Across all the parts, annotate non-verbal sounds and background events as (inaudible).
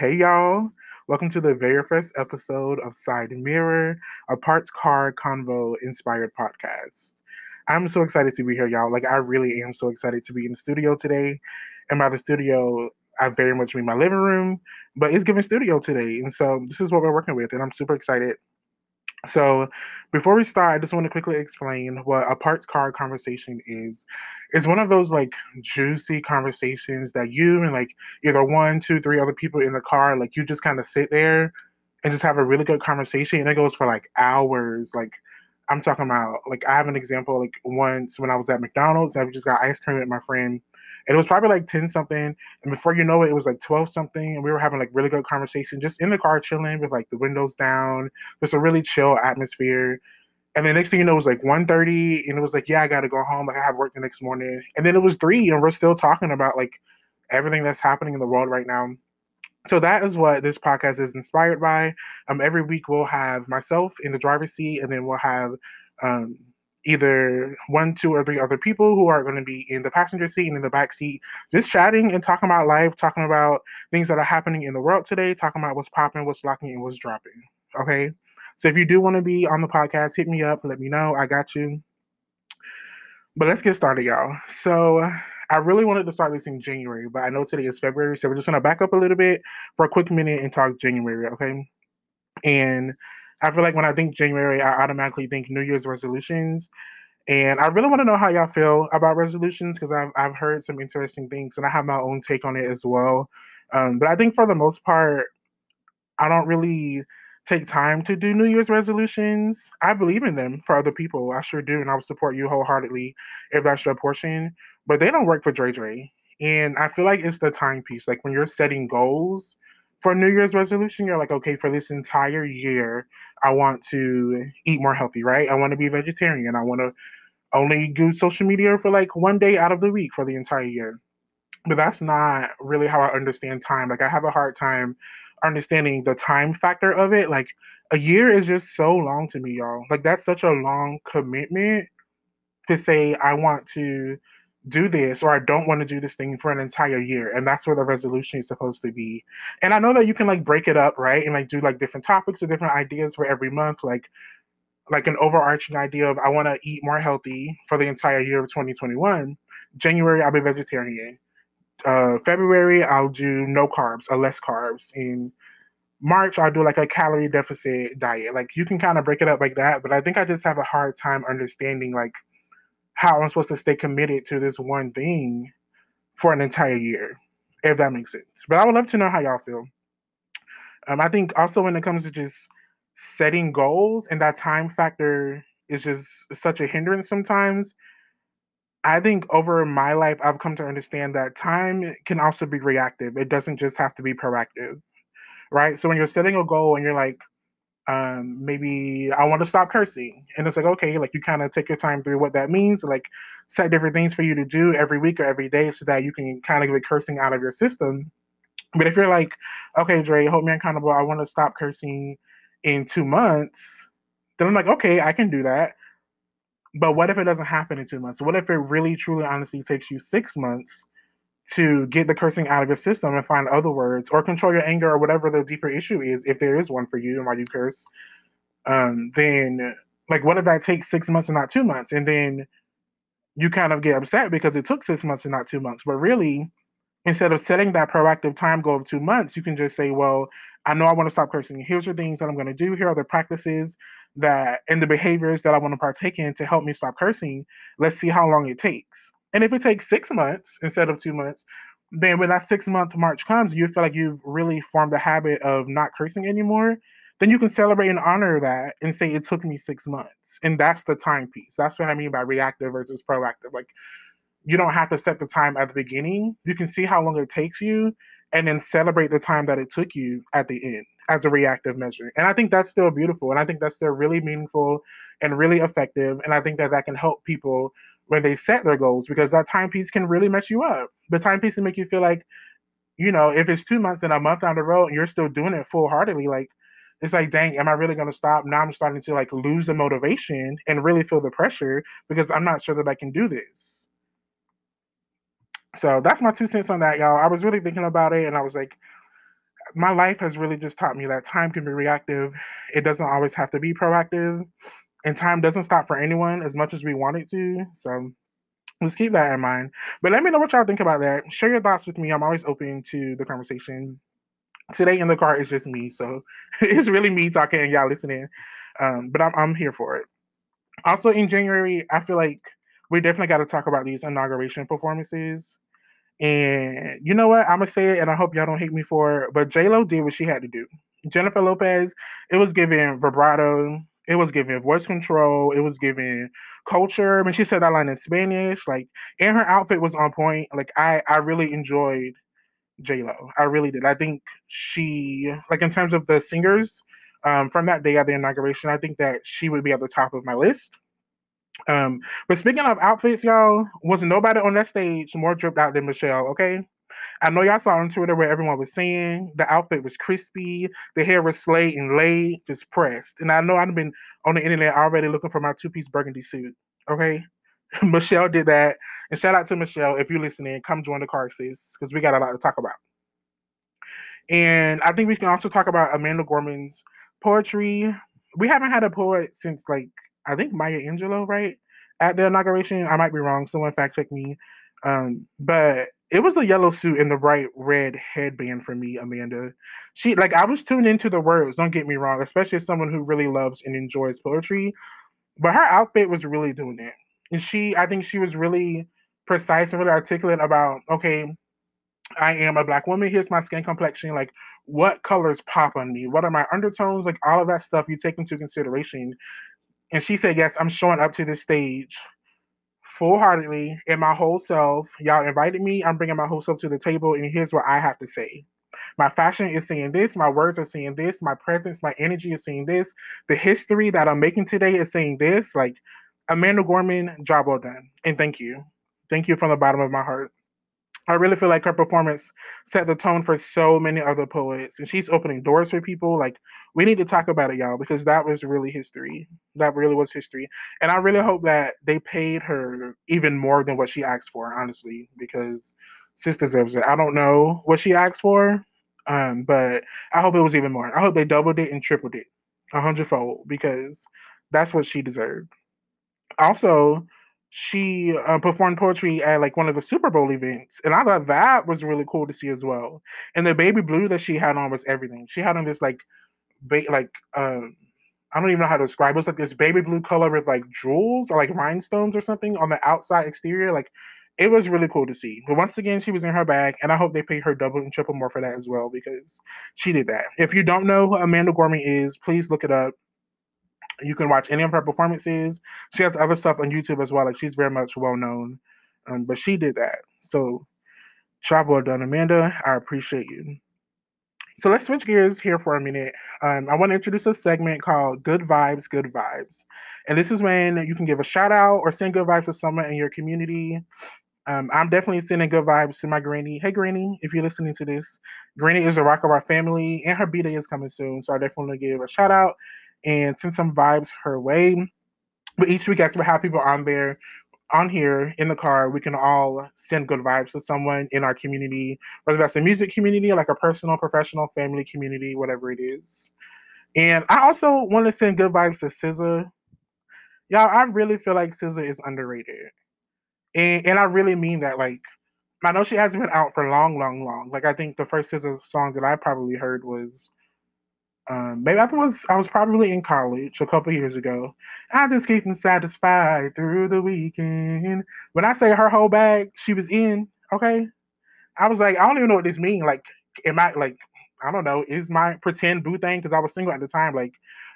Hey, y'all. Welcome to the very first episode of Side Mirror, a parked car convo inspired podcast. I'm so excited to be here, y'all. Like, I really am so excited to be in the studio today. And by the studio, I very much mean my living room, but it's giving studio today. And so this is what we're working with, and I'm super excited. So, before we start, I just want to quickly explain what a parked car conversation is. It's one of those like juicy conversations that you and like either one, two, three other people in the car, like you just kind of sit there and just have a really good conversation. And it goes for like hours. Like, I'm talking about, like, I have an example. Like, once when I was at McDonald's, I just got ice cream with my friend and it was probably like 10 something. And before you know it, it was like 12 something. And we were having like really good conversation just in the car chilling with like the windows down, just a really chill atmosphere. And then next thing you know, it was like 1.30 and it was like, yeah, I gotta go home. Like I have work the next morning. And then it was three and we're still talking about like everything that's happening in the world right now. So that is what this podcast is inspired by. Um, every week we'll have myself in the driver's seat, and then we'll have um, either one, two, or three other people who are going to be in the passenger seat and in the back seat, just chatting and talking about life, talking about things that are happening in the world today, talking about what's popping, what's locking, and what's dropping. Okay. So if you do want to be on the podcast, hit me up, let me know. I got you. But let's get started, y'all. So I really wanted to start this in January, but I know today is February, so we're just gonna back up a little bit for a quick minute and talk January, okay? And I feel like when I think January, I automatically think New Year's resolutions. And I really want to know how y'all feel about resolutions because I've, I've heard some interesting things and I have my own take on it as well. Um, but I think for the most part, I don't really take time to do New Year's resolutions. I believe in them for other people. I sure do. And I'll support you wholeheartedly if that's your portion. But they don't work for Dre Dre. And I feel like it's the timepiece. Like when you're setting goals, for New Year's resolution, you're like, okay, for this entire year, I want to eat more healthy, right? I want to be vegetarian. I want to only do social media for like one day out of the week for the entire year. But that's not really how I understand time. Like, I have a hard time understanding the time factor of it. Like, a year is just so long to me, y'all. Like, that's such a long commitment to say, I want to do this or I don't want to do this thing for an entire year. And that's where the resolution is supposed to be. And I know that you can like break it up, right? And like do like different topics or different ideas for every month, like like an overarching idea of I want to eat more healthy for the entire year of 2021. January I'll be vegetarian. Uh, February I'll do no carbs or less carbs. In March I'll do like a calorie deficit diet. Like you can kind of break it up like that, but I think I just have a hard time understanding like how I'm supposed to stay committed to this one thing for an entire year, if that makes sense. But I would love to know how y'all feel. Um, I think also when it comes to just setting goals and that time factor is just such a hindrance sometimes. I think over my life, I've come to understand that time can also be reactive. It doesn't just have to be proactive, right? So when you're setting a goal and you're like, um, maybe I want to stop cursing. And it's like, okay, like you kind of take your time through what that means, like set different things for you to do every week or every day so that you can kind of get cursing out of your system. But if you're like, okay, Dre, hold me accountable, I want to stop cursing in two months, then I'm like, okay, I can do that. But what if it doesn't happen in two months? What if it really, truly, honestly takes you six months to get the cursing out of your system and find other words or control your anger or whatever the deeper issue is, if there is one for you and why you curse, um, then like what if that takes six months and not two months? And then you kind of get upset because it took six months and not two months. But really, instead of setting that proactive time goal of two months, you can just say, well, I know I want to stop cursing. Here's the things that I'm going to do. Here are the practices that and the behaviors that I want to partake in to help me stop cursing. Let's see how long it takes. And if it takes six months instead of two months, then when that six month march comes, you feel like you've really formed the habit of not cursing anymore, then you can celebrate and honor that and say it took me six months. And that's the timepiece. That's what I mean by reactive versus proactive. Like you don't have to set the time at the beginning. You can see how long it takes you and then celebrate the time that it took you at the end as a reactive measure. And I think that's still beautiful. And I think that's still really meaningful and really effective. And I think that that can help people when they set their goals because that timepiece can really mess you up. The timepiece can make you feel like, you know, if it's two months, then a month down the road, and you're still doing it full heartedly, like it's like, dang, am I really gonna stop? Now I'm starting to like lose the motivation and really feel the pressure because I'm not sure that I can do this. So that's my two cents on that, y'all. I was really thinking about it and I was like, my life has really just taught me that time can be reactive. It doesn't always have to be proactive. And time doesn't stop for anyone as much as we want it to. So let's keep that in mind. But let me know what y'all think about that. Share your thoughts with me. I'm always open to the conversation. Today in the car is just me, so (laughs) it's really me talking and y'all listening. Um, but I'm I'm here for it. Also in January, I feel like we definitely got to talk about these inauguration performances. And you know what? I'm gonna say it, and I hope y'all don't hate me for it. But J Lo did what she had to do. Jennifer Lopez, it was giving vibrato, it was giving voice control, it was giving culture. I mean, she said that line in Spanish, like, and her outfit was on point. Like, I I really enjoyed J Lo. I really did. I think she, like, in terms of the singers, um, from that day at the inauguration, I think that she would be at the top of my list. Um, but speaking of outfits, y'all, was nobody on that stage more dripped out than Michelle, okay? I know y'all saw on Twitter where everyone was saying the outfit was crispy, the hair was slayed and laid, just pressed. And I know I've been on the internet already looking for my two-piece burgundy suit. Okay. (laughs) Michelle did that. And shout out to Michelle. If you're listening, come join the car, sis, because we got a lot to talk about. And I think we can also talk about Amanda Gorman's poetry. We haven't had a poet since like I think Maya Angelou, right? At the inauguration. I might be wrong. Someone fact check me. Um, but it was a yellow suit and the bright red headband for me, Amanda. She like I was tuned into the words, don't get me wrong, especially as someone who really loves and enjoys poetry. But her outfit was really doing it. And she I think she was really precise and really articulate about, okay, I am a black woman. Here's my skin complexion. Like, what colors pop on me? What are my undertones? Like, all of that stuff you take into consideration and she said, Yes, I'm showing up to this stage full heartedly and my whole self. Y'all invited me. I'm bringing my whole self to the table, and here's what I have to say. My fashion is saying this, my words are saying this, my presence, my energy is saying this, the history that I'm making today is saying this. Like, Amanda Gorman, job well done. And thank you. Thank you from the bottom of my heart. I really feel like her performance set the tone for so many other poets, and she's opening doors for people. Like we need to talk about it, y'all, because that was really history. That really was history, and I really hope that they paid her even more than what she asked for. Honestly, because sis deserves it. I don't know what she asked for, um, but I hope it was even more. I hope they doubled it and tripled it, a hundredfold, because that's what she deserved. Also, she uh, performed poetry at like one of the Super Bowl events, and I thought that was really cool to see as well. And the baby blue that she had on was everything. She had on this like, ba- like um, I don't even know how to describe. It. it was like this baby blue color with like jewels or like rhinestones or something on the outside exterior. Like, it was really cool to see. But once again, she was in her bag, and I hope they pay her double and triple more for that as well because she did that. If you don't know who Amanda Gorman is, please look it up. You can watch any of her performances. She has other stuff on YouTube as well. Like she's very much well known, um, but she did that. So, job well done, Amanda. I appreciate you. So let's switch gears here for a minute. Um, I want to introduce a segment called Good Vibes, Good Vibes. And this is when you can give a shout out or send good vibes to someone in your community. Um, I'm definitely sending good vibes to my granny. Hey, granny, if you're listening to this, granny is a rock of our family and her B day is coming soon. So I definitely give a shout out and send some vibes her way. But each week, as we have people on there, on here in the car, we can all send good vibes to someone in our community, whether that's a music community, like a personal, professional, family community, whatever it is. And I also want to send good vibes to SZA. Y'all, I really feel like SZA is underrated. And and I really mean that. Like, I know she hasn't been out for long, long, long. Like I think the first SZA song that I probably heard was um, maybe I was I was probably in college a couple years ago. I just keep them satisfied through the weekend. When I say her whole bag, she was in. Okay, I was like, I don't even know what this means. Like, am I like, I don't know, is my pretend boo thing because I was single at the time. Like,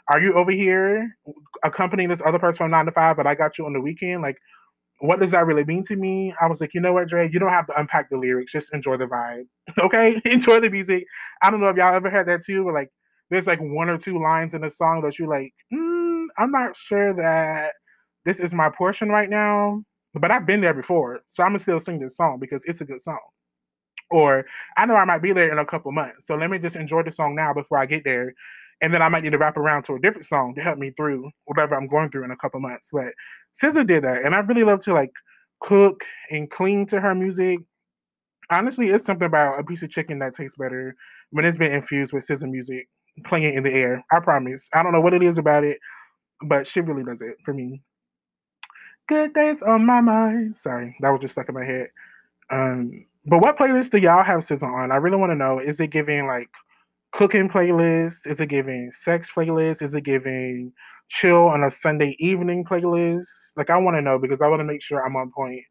are you over here accompanying this other person from nine to five, but I got you on the weekend? Like, what does that really mean to me? I was like, you know what, Dre, you don't have to unpack the lyrics, just enjoy the vibe. (laughs) okay, (laughs) enjoy the music. I don't know if y'all ever had that too, but like there's like one or two lines in a song that you're like, mm, I'm not sure that this is my portion right now, but I've been there before, so I'm gonna still sing this song because it's a good song. Or I know I might be there in a couple months, so let me just enjoy the song now before I get there, and then I might need to wrap around to a different song to help me through whatever I'm going through in a couple months. But SZA did that, and I really love to like cook and cling to her music. Honestly, it's something about a piece of chicken that tastes better when it's been infused with SZA music playing in the air. I promise. I don't know what it is about it, but she really does it for me. Good days on my mind. Sorry, that was just stuck in my head. Um, but what playlist do y'all have SZA on? I really want to know. Is it giving like cooking playlist? Is it giving sex playlist? Is it giving chill on a Sunday evening playlist? Like I want to know because I want to make sure I'm on point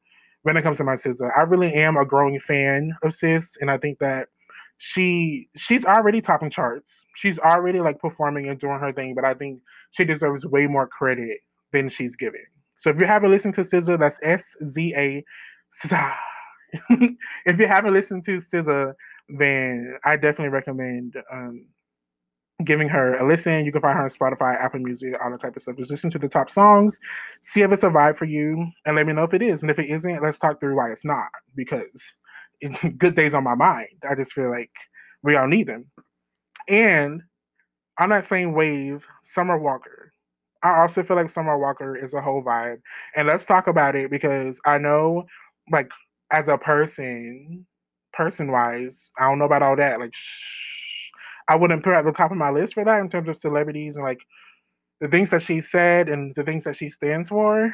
when it comes to my sister. I really am a growing fan of Sis, and I think that she she's already topping charts. She's already like performing and doing her thing, but I think she deserves way more credit than she's given. So if you haven't listened to SZA, that's S Z A. (laughs) if you haven't listened to SZA, then I definitely recommend um, giving her a listen. You can find her on Spotify, Apple Music, all that type of stuff. Just listen to the top songs, see if it's a vibe for you, and let me know if it is. And if it isn't, let's talk through why it's not. Because (laughs) good days on my mind. I just feel like we all need them. And on that same wave, Summer Walker. I also feel like Summer Walker is a whole vibe. And let's talk about it because I know, like, as a person, person wise, I don't know about all that. Like, shh, I wouldn't put her at the top of my list for that in terms of celebrities and like the things that she said and the things that she stands for.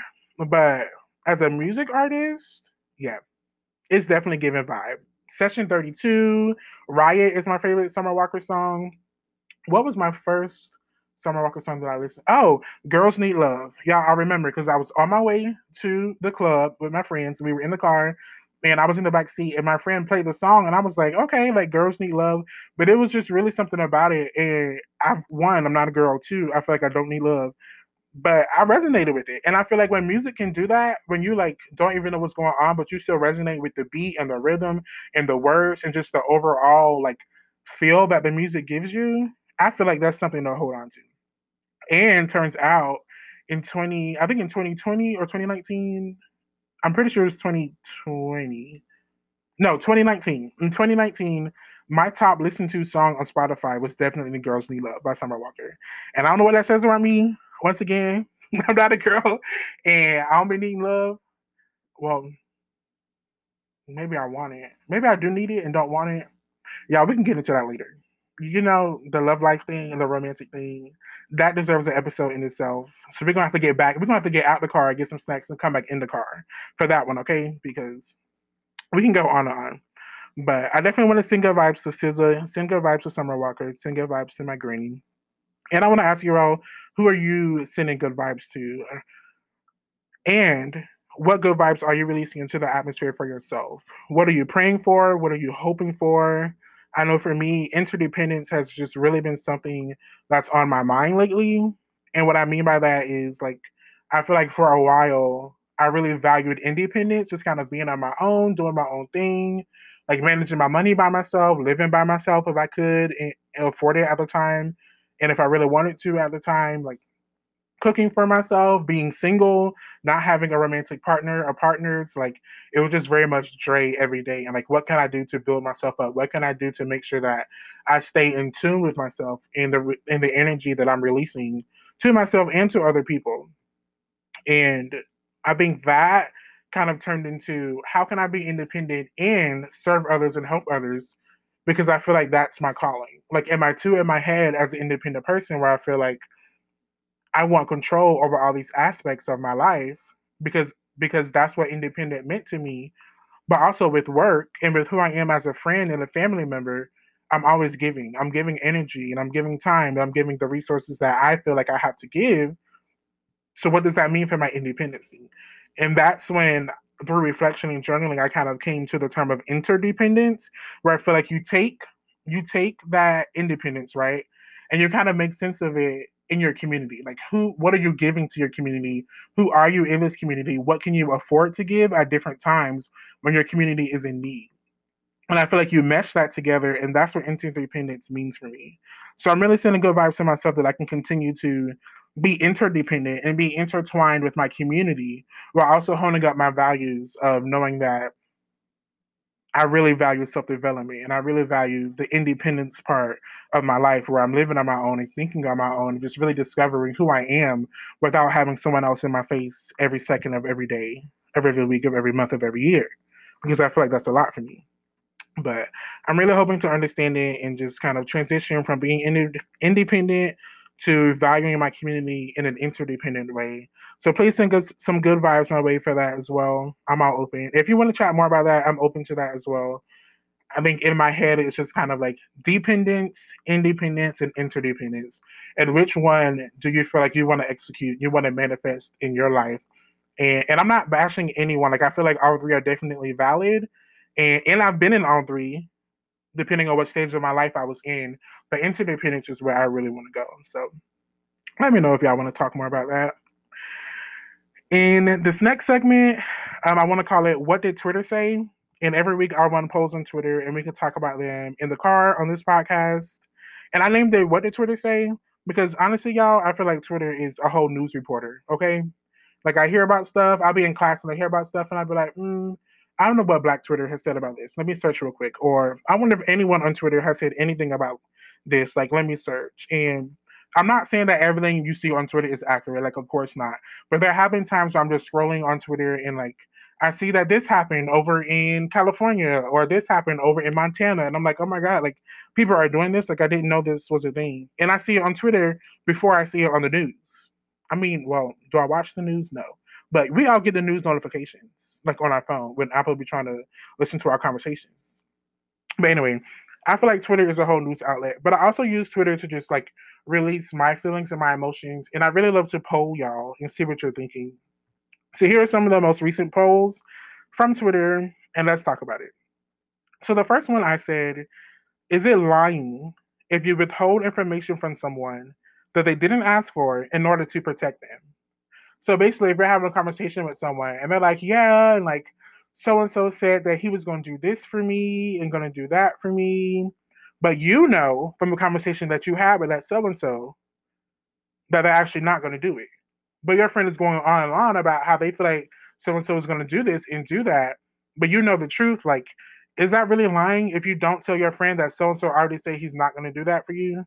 But as a music artist, yeah, it's definitely giving vibe. Session 32, Riot is my favorite Summer Walker song. What was my first Summer Walker song that I listened? Oh, Girls Need Love. Yeah, I remember because I was on my way to the club with my friends. We were in the car and I was in the back seat and my friend played the song and I was like, okay, like girls need love. But it was just really something about it. And I've one, I'm not a girl. Two, I feel like I don't need love. But I resonated with it. And I feel like when music can do that, when you like don't even know what's going on, but you still resonate with the beat and the rhythm and the words and just the overall like feel that the music gives you, I feel like that's something to hold on to. And turns out in 20, I think in 2020 or 2019, I'm pretty sure it was 2020. No, 2019. In 2019, my top listened to song on Spotify was definitely Girls Need Love by Summer Walker. And I don't know what that says about me. Once again, (laughs) I'm not a girl and I don't be needing love. Well, maybe I want it. Maybe I do need it and don't want it. Yeah, we can get into that later. You know, the love life thing and the romantic thing, that deserves an episode in itself. So we're gonna have to get back. We're gonna have to get out the car, get some snacks, and come back in the car for that one, okay? Because we can go on and on. But I definitely want to send good vibes to SZA, send good vibes to Summer Walker, send good vibes to my granny. And I want to ask you all, who are you sending good vibes to? And what good vibes are you releasing into the atmosphere for yourself? What are you praying for? What are you hoping for? I know for me, interdependence has just really been something that's on my mind lately. And what I mean by that is like, I feel like for a while, I really valued independence, just kind of being on my own, doing my own thing, like managing my money by myself, living by myself if I could and afford it at the time. And if I really wanted to at the time, like cooking for myself, being single, not having a romantic partner or partners, like it was just very much Dre every day. And like, what can I do to build myself up? What can I do to make sure that I stay in tune with myself and the and the energy that I'm releasing to myself and to other people? And I think that kind of turned into how can I be independent and serve others and help others because I feel like that's my calling. Like, am I too in my head as an independent person where I feel like I want control over all these aspects of my life because because that's what independent meant to me. But also with work and with who I am as a friend and a family member, I'm always giving. I'm giving energy and I'm giving time and I'm giving the resources that I feel like I have to give. So what does that mean for my independency? And that's when through reflection and journaling, I kind of came to the term of interdependence, where I feel like you take you take that independence, right? And you kind of make sense of it in your community. Like who what are you giving to your community? Who are you in this community? What can you afford to give at different times when your community is in need? And i feel like you mesh that together and that's what interdependence means for me. So i'm really sending good vibes to myself that i can continue to be interdependent and be intertwined with my community while also honing up my values of knowing that I really value self development and I really value the independence part of my life where I'm living on my own and thinking on my own and just really discovering who I am without having someone else in my face every second of every day, every week of every month of every year. Because I feel like that's a lot for me. But I'm really hoping to understand it and just kind of transition from being ind- independent to valuing my community in an interdependent way. So please send us some good vibes my way for that as well. I'm all open. If you want to chat more about that, I'm open to that as well. I think in my head it's just kind of like dependence, independence, and interdependence. And which one do you feel like you want to execute, you want to manifest in your life? And and I'm not bashing anyone. Like I feel like all three are definitely valid. And and I've been in all three, depending on what stage of my life I was in. But interdependence is where I really want to go. So let me know if y'all want to talk more about that. In this next segment, um, I want to call it What Did Twitter Say? And every week I run polls on Twitter and we can talk about them in the car on this podcast. And I named it What Did Twitter Say? Because honestly, y'all, I feel like Twitter is a whole news reporter, okay? Like I hear about stuff, I'll be in class and I hear about stuff and I'll be like, mm, I don't know what Black Twitter has said about this. Let me search real quick. Or I wonder if anyone on Twitter has said anything about this. Like, let me search. And I'm not saying that everything you see on Twitter is accurate. Like, of course not. But there have been times where I'm just scrolling on Twitter and like I see that this happened over in California or this happened over in Montana. And I'm like, oh my God, like people are doing this. Like I didn't know this was a thing. And I see it on Twitter before I see it on the news. I mean, well, do I watch the news? No. But we all get the news notifications, like on our phone, when Apple be trying to listen to our conversations. But anyway, I feel like Twitter is a whole news outlet. But I also use Twitter to just like release my feelings and my emotions. And I really love to poll y'all and see what you're thinking. So here are some of the most recent polls from Twitter, and let's talk about it. So the first one I said, is it lying if you withhold information from someone that they didn't ask for in order to protect them? So basically, if you're having a conversation with someone and they're like, yeah, and like so and so said that he was going to do this for me and going to do that for me, but you know from the conversation that you had with that so and so that they're actually not going to do it. But your friend is going on and on about how they feel like so and so is going to do this and do that, but you know the truth. Like, is that really lying if you don't tell your friend that so and so already say he's not going to do that for you?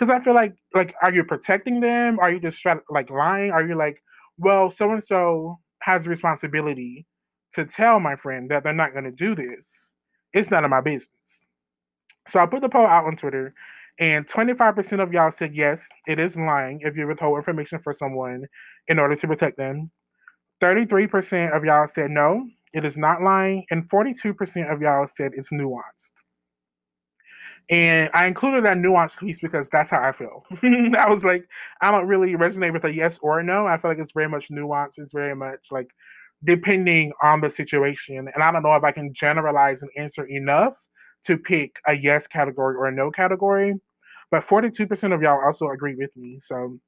because I feel like like are you protecting them? Are you just like lying? Are you like, well, so and so has responsibility to tell my friend that they're not going to do this. It's none of my business. So I put the poll out on Twitter, and 25% of y'all said yes, it is lying if you withhold information for someone in order to protect them. 33% of y'all said no, it is not lying, and 42% of y'all said it's nuanced. And I included that nuanced piece because that's how I feel. (laughs) I was like, I don't really resonate with a yes or a no. I feel like it's very much nuanced. It's very much like depending on the situation. And I don't know if I can generalize an answer enough to pick a yes category or a no category. But 42% of y'all also agree with me. So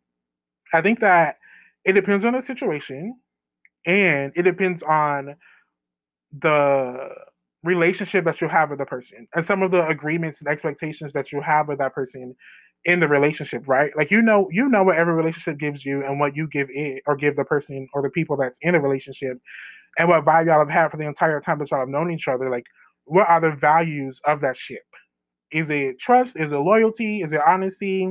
I think that it depends on the situation and it depends on the relationship that you have with the person and some of the agreements and expectations that you have with that person in the relationship, right? Like you know, you know what every relationship gives you and what you give it or give the person or the people that's in a relationship and what vibe y'all have had for the entire time that y'all have known each other. Like, what are the values of that ship? Is it trust? Is it loyalty? Is it honesty?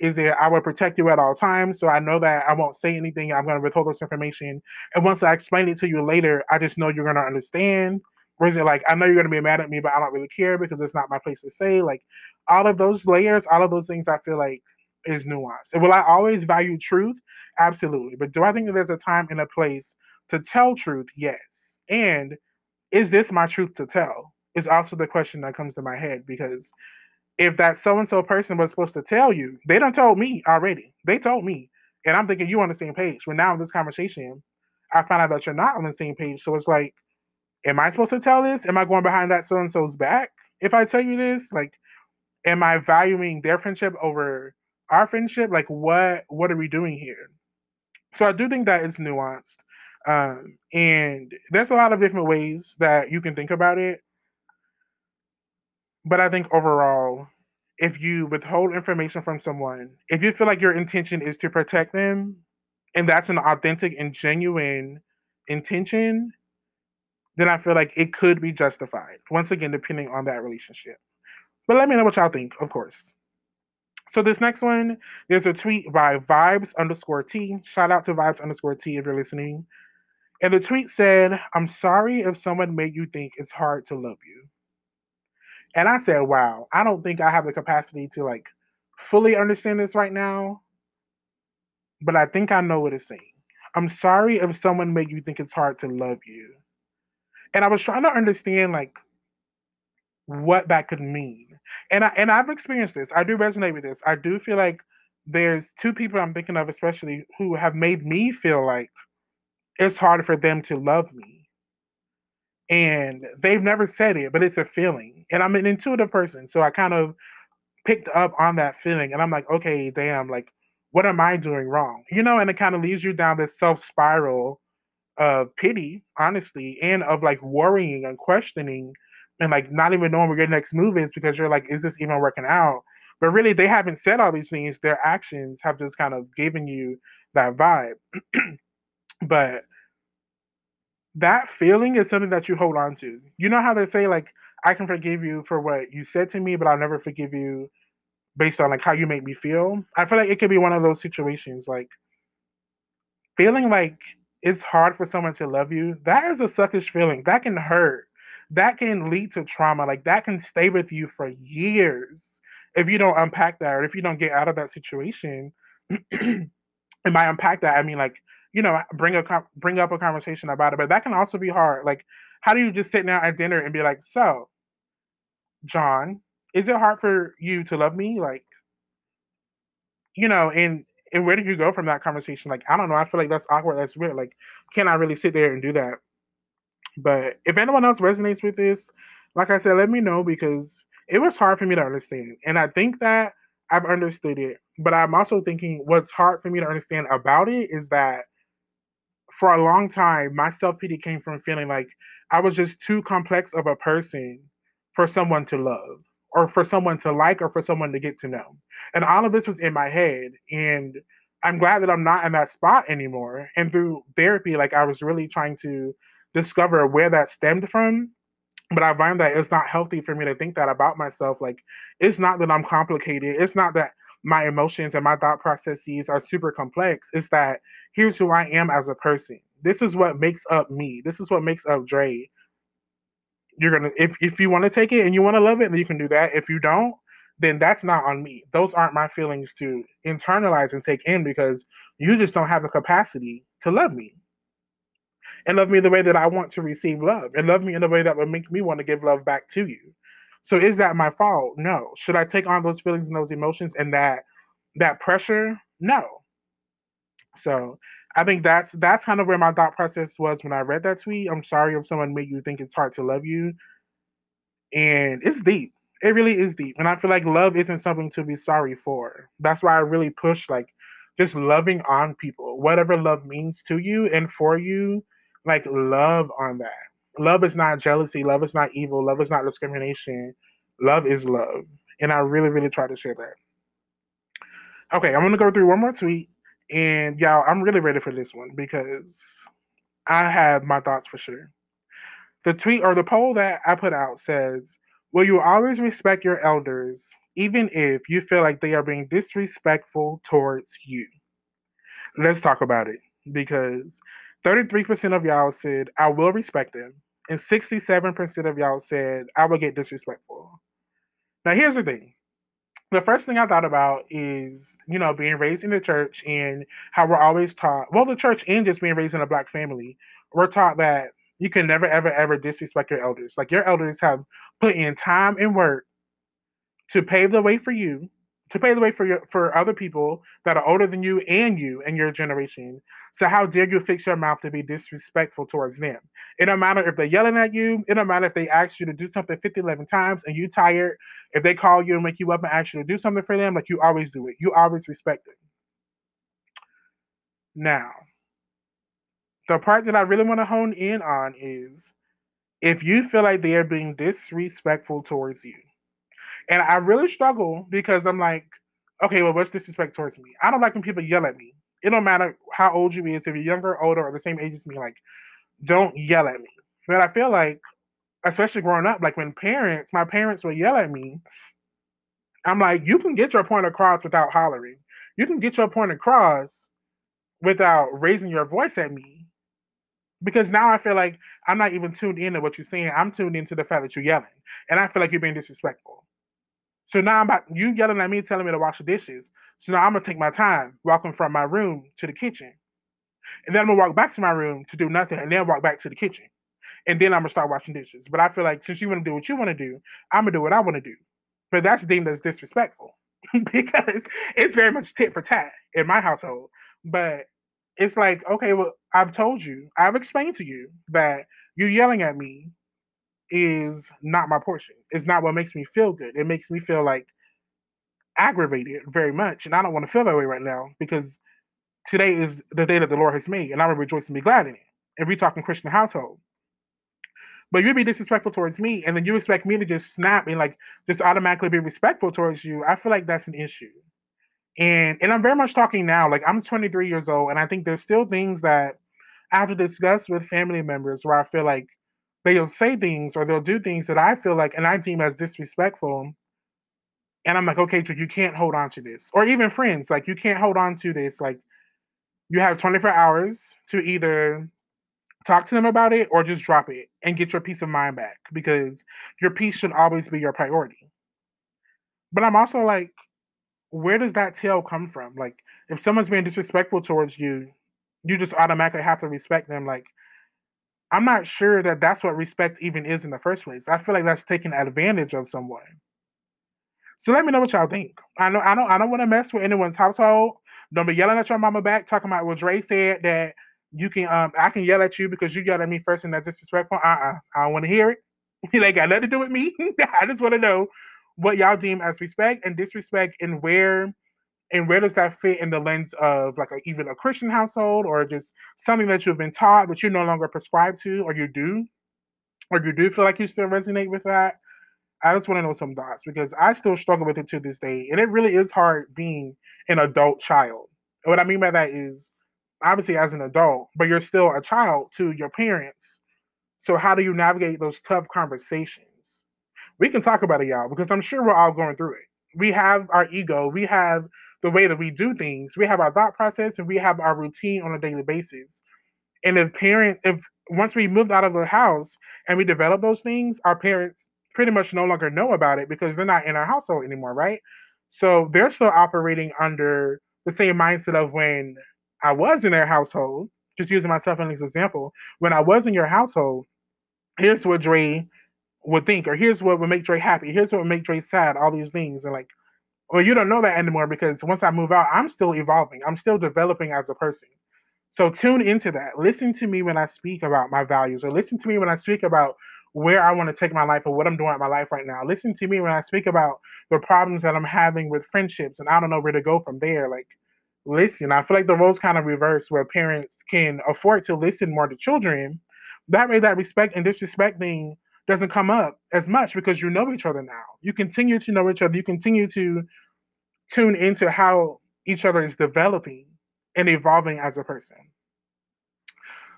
Is it I will protect you at all times? So I know that I won't say anything. I'm going to withhold this information. And once I explain it to you later, I just know you're going to understand or is it like I know you're gonna be mad at me, but I don't really care because it's not my place to say? Like all of those layers, all of those things, I feel like is nuanced. And will I always value truth? Absolutely. But do I think that there's a time and a place to tell truth? Yes. And is this my truth to tell? Is also the question that comes to my head because if that so and so person was supposed to tell you, they don't told me already. They told me, and I'm thinking you're on the same page. But now in this conversation, I find out that you're not on the same page. So it's like, am I supposed to tell this? Am I going behind that so and so's back if I tell you this? Like, am I valuing their friendship over our friendship? Like, what what are we doing here? So I do think that it's nuanced, um, and there's a lot of different ways that you can think about it. But I think overall, if you withhold information from someone, if you feel like your intention is to protect them, and that's an authentic and genuine intention, then I feel like it could be justified. Once again, depending on that relationship. But let me know what y'all think, of course. So this next one, there's a tweet by vibes underscore T. Shout out to vibes underscore T if you're listening. And the tweet said, I'm sorry if someone made you think it's hard to love you. And I said, wow, I don't think I have the capacity to like fully understand this right now, but I think I know what it's saying. I'm sorry if someone made you think it's hard to love you. And I was trying to understand like what that could mean. And I and I've experienced this. I do resonate with this. I do feel like there's two people I'm thinking of especially who have made me feel like it's hard for them to love me. And they've never said it, but it's a feeling. And I'm an intuitive person, so I kind of picked up on that feeling and I'm like, okay, damn, like what am I doing wrong? You know, and it kind of leads you down this self spiral of pity, honestly, and of like worrying and questioning and like not even knowing where your next move is because you're like, is this even working out? But really, they haven't said all these things. Their actions have just kind of given you that vibe. (clears throat) but that feeling is something that you hold on to. You know how they say, like, I can forgive you for what you said to me, but I'll never forgive you based on like how you make me feel. I feel like it could be one of those situations, like feeling like it's hard for someone to love you. That is a suckish feeling. That can hurt. That can lead to trauma. Like that can stay with you for years if you don't unpack that or if you don't get out of that situation. (clears throat) and by unpack that, I mean like you know bring a bring up a conversation about it. But that can also be hard. Like how do you just sit down at dinner and be like, so John, is it hard for you to love me? Like, you know, and and where did you go from that conversation? Like, I don't know. I feel like that's awkward. That's weird. Like, can I really sit there and do that? But if anyone else resonates with this, like I said, let me know because it was hard for me to understand. And I think that I've understood it. But I'm also thinking what's hard for me to understand about it is that for a long time, my self pity came from feeling like I was just too complex of a person for someone to love or for someone to like or for someone to get to know. And all of this was in my head. And I'm glad that I'm not in that spot anymore. And through therapy, like I was really trying to discover where that stemmed from. But I find that it's not healthy for me to think that about myself. Like, it's not that I'm complicated. It's not that my emotions and my thought processes are super complex. It's that here's who I am as a person. This is what makes up me. This is what makes up Dre you're gonna if if you want to take it and you want to love it, then you can do that. If you don't, then that's not on me. Those aren't my feelings to internalize and take in because you just don't have the capacity to love me. And love me the way that I want to receive love. And love me in a way that would make me want to give love back to you. So is that my fault? No. Should I take on those feelings and those emotions and that that pressure? No. So I think that's that's kind of where my thought process was when I read that tweet. I'm sorry if someone made you think it's hard to love you. And it's deep. It really is deep. And I feel like love isn't something to be sorry for. That's why I really push like just loving on people. Whatever love means to you and for you, like love on that. Love is not jealousy, love is not evil, love is not discrimination. Love is love. And I really, really try to share that. Okay, I'm gonna go through one more tweet and y'all, I'm really ready for this one because I have my thoughts for sure. The tweet or the poll that I put out says, Will you always respect your elders, even if you feel like they are being disrespectful towards you? Let's talk about it because 33% of y'all said, I will respect them, and 67% of y'all said, I will get disrespectful. Now, here's the thing the first thing I thought about is, you know, being raised in the church and how we're always taught, well, the church and just being raised in a black family, we're taught that you can never, ever, ever disrespect your elders. Like your elders have put in time and work to pave the way for you to pave the way for your for other people that are older than you and you and your generation. So how dare you fix your mouth to be disrespectful towards them? It don't matter if they're yelling at you. It don't matter if they ask you to do something 50, 11 times and you tired. If they call you and wake you up and ask you to do something for them, like you always do it. You always respect it. Now, the part that I really want to hone in on is if you feel like they are being disrespectful towards you, and I really struggle because I'm like, okay, well, what's disrespect towards me? I don't like when people yell at me. It don't matter how old you is, if you're younger, older, or the same age as me, like, don't yell at me. But I feel like, especially growing up, like when parents, my parents would yell at me, I'm like, you can get your point across without hollering. You can get your point across without raising your voice at me. because now I feel like I'm not even tuned in to what you're saying. I'm tuned into the fact that you're yelling, and I feel like you're being disrespectful. So now I'm about you yelling at me, telling me to wash the dishes. So now I'm gonna take my time, walking from my room to the kitchen, and then I'm gonna walk back to my room to do nothing, and then walk back to the kitchen, and then I'm gonna start washing dishes. But I feel like since you want to do what you want to do, I'm gonna do what I want to do. But that's deemed as disrespectful (laughs) because it's very much tit for tat in my household. But it's like, okay, well, I've told you, I've explained to you that you're yelling at me is not my portion. It's not what makes me feel good. It makes me feel like aggravated very much. And I don't want to feel that way right now because today is the day that the Lord has made, and I will rejoice and be glad in it. If we talk in Christian household. But you be disrespectful towards me, and then you expect me to just snap and like just automatically be respectful towards you. I feel like that's an issue. And and I'm very much talking now. Like I'm 23 years old, and I think there's still things that I have to discuss with family members where I feel like they'll say things or they'll do things that I feel like and I deem as disrespectful. And I'm like, okay, so you can't hold on to this. Or even friends, like you can't hold on to this. Like you have 24 hours to either talk to them about it or just drop it and get your peace of mind back because your peace should always be your priority. But I'm also like, where does that tail come from? Like, if someone's being disrespectful towards you, you just automatically have to respect them. Like, I'm not sure that that's what respect even is in the first place. I feel like that's taking advantage of someone. So let me know what y'all think. I know I don't I don't want to mess with anyone's household. Don't be yelling at your mama back, talking about what Dre said that you can um I can yell at you because you yelled at me first and that's disrespectful. Uh-uh. I don't want to hear it. (laughs) it ain't got nothing to do with me. (laughs) I just want to know what y'all deem as respect and disrespect and where and where does that fit in the lens of like a, even a christian household or just something that you've been taught that you no longer prescribe to or you do? Or you do feel like you still resonate with that? I just want to know some thoughts because i still struggle with it to this day and it really is hard being an adult child. And what i mean by that is obviously as an adult but you're still a child to your parents. So how do you navigate those tough conversations? We can talk about it, y'all, because I'm sure we're all going through it. We have our ego, we have the way that we do things, we have our thought process, and we have our routine on a daily basis. And if parent, if once we moved out of the house and we develop those things, our parents pretty much no longer know about it because they're not in our household anymore, right? So they're still operating under the same mindset of when I was in their household, just using myself as an example, when I was in your household, here's what Dre would think, or here's what would make Dre happy, here's what would make Dre sad, all these things. And like, well, you don't know that anymore because once I move out, I'm still evolving. I'm still developing as a person. So tune into that. Listen to me when I speak about my values, or listen to me when I speak about where I want to take my life or what I'm doing in my life right now. Listen to me when I speak about the problems that I'm having with friendships and I don't know where to go from there. Like, listen, I feel like the roles kind of reverse where parents can afford to listen more to children. That way, that respect and disrespect thing doesn't come up as much because you know each other now. You continue to know each other. You continue to tune into how each other is developing and evolving as a person.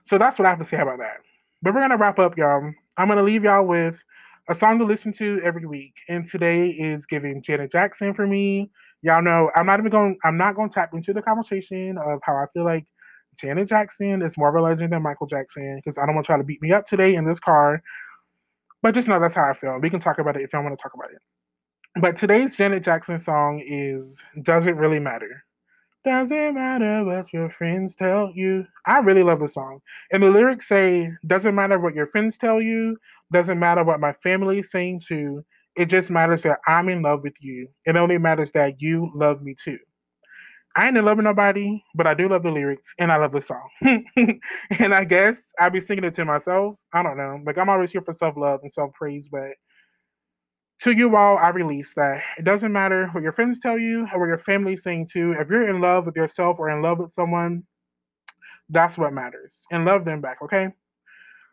So that's what I have to say about that. But we're gonna wrap up, y'all. I'm gonna leave y'all with a song to listen to every week. And today is giving Janet Jackson for me. Y'all know I'm not even going I'm not gonna tap into the conversation of how I feel like Janet Jackson is more of a legend than Michael Jackson because I don't want y'all to beat me up today in this car but just know that's how I feel. We can talk about it if y'all want to talk about it. But today's Janet Jackson song is Does It Really Matter? Does it matter what your friends tell you? I really love the song. And the lyrics say, Doesn't matter what your friends tell you, doesn't matter what my family is saying too. It just matters that I'm in love with you. It only matters that you love me too. I ain't in love with nobody, but I do love the lyrics and I love the song. (laughs) and I guess I'll be singing it to myself. I don't know. Like I'm always here for self love and self praise, but to you all, I release that it doesn't matter what your friends tell you or what your family's saying too. If you're in love with yourself or in love with someone, that's what matters. And love them back, okay?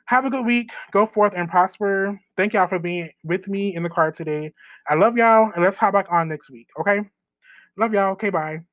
Have a good week. Go forth and prosper. Thank y'all for being with me in the car today. I love y'all, and let's hop back on next week, okay? Love y'all. Okay, bye.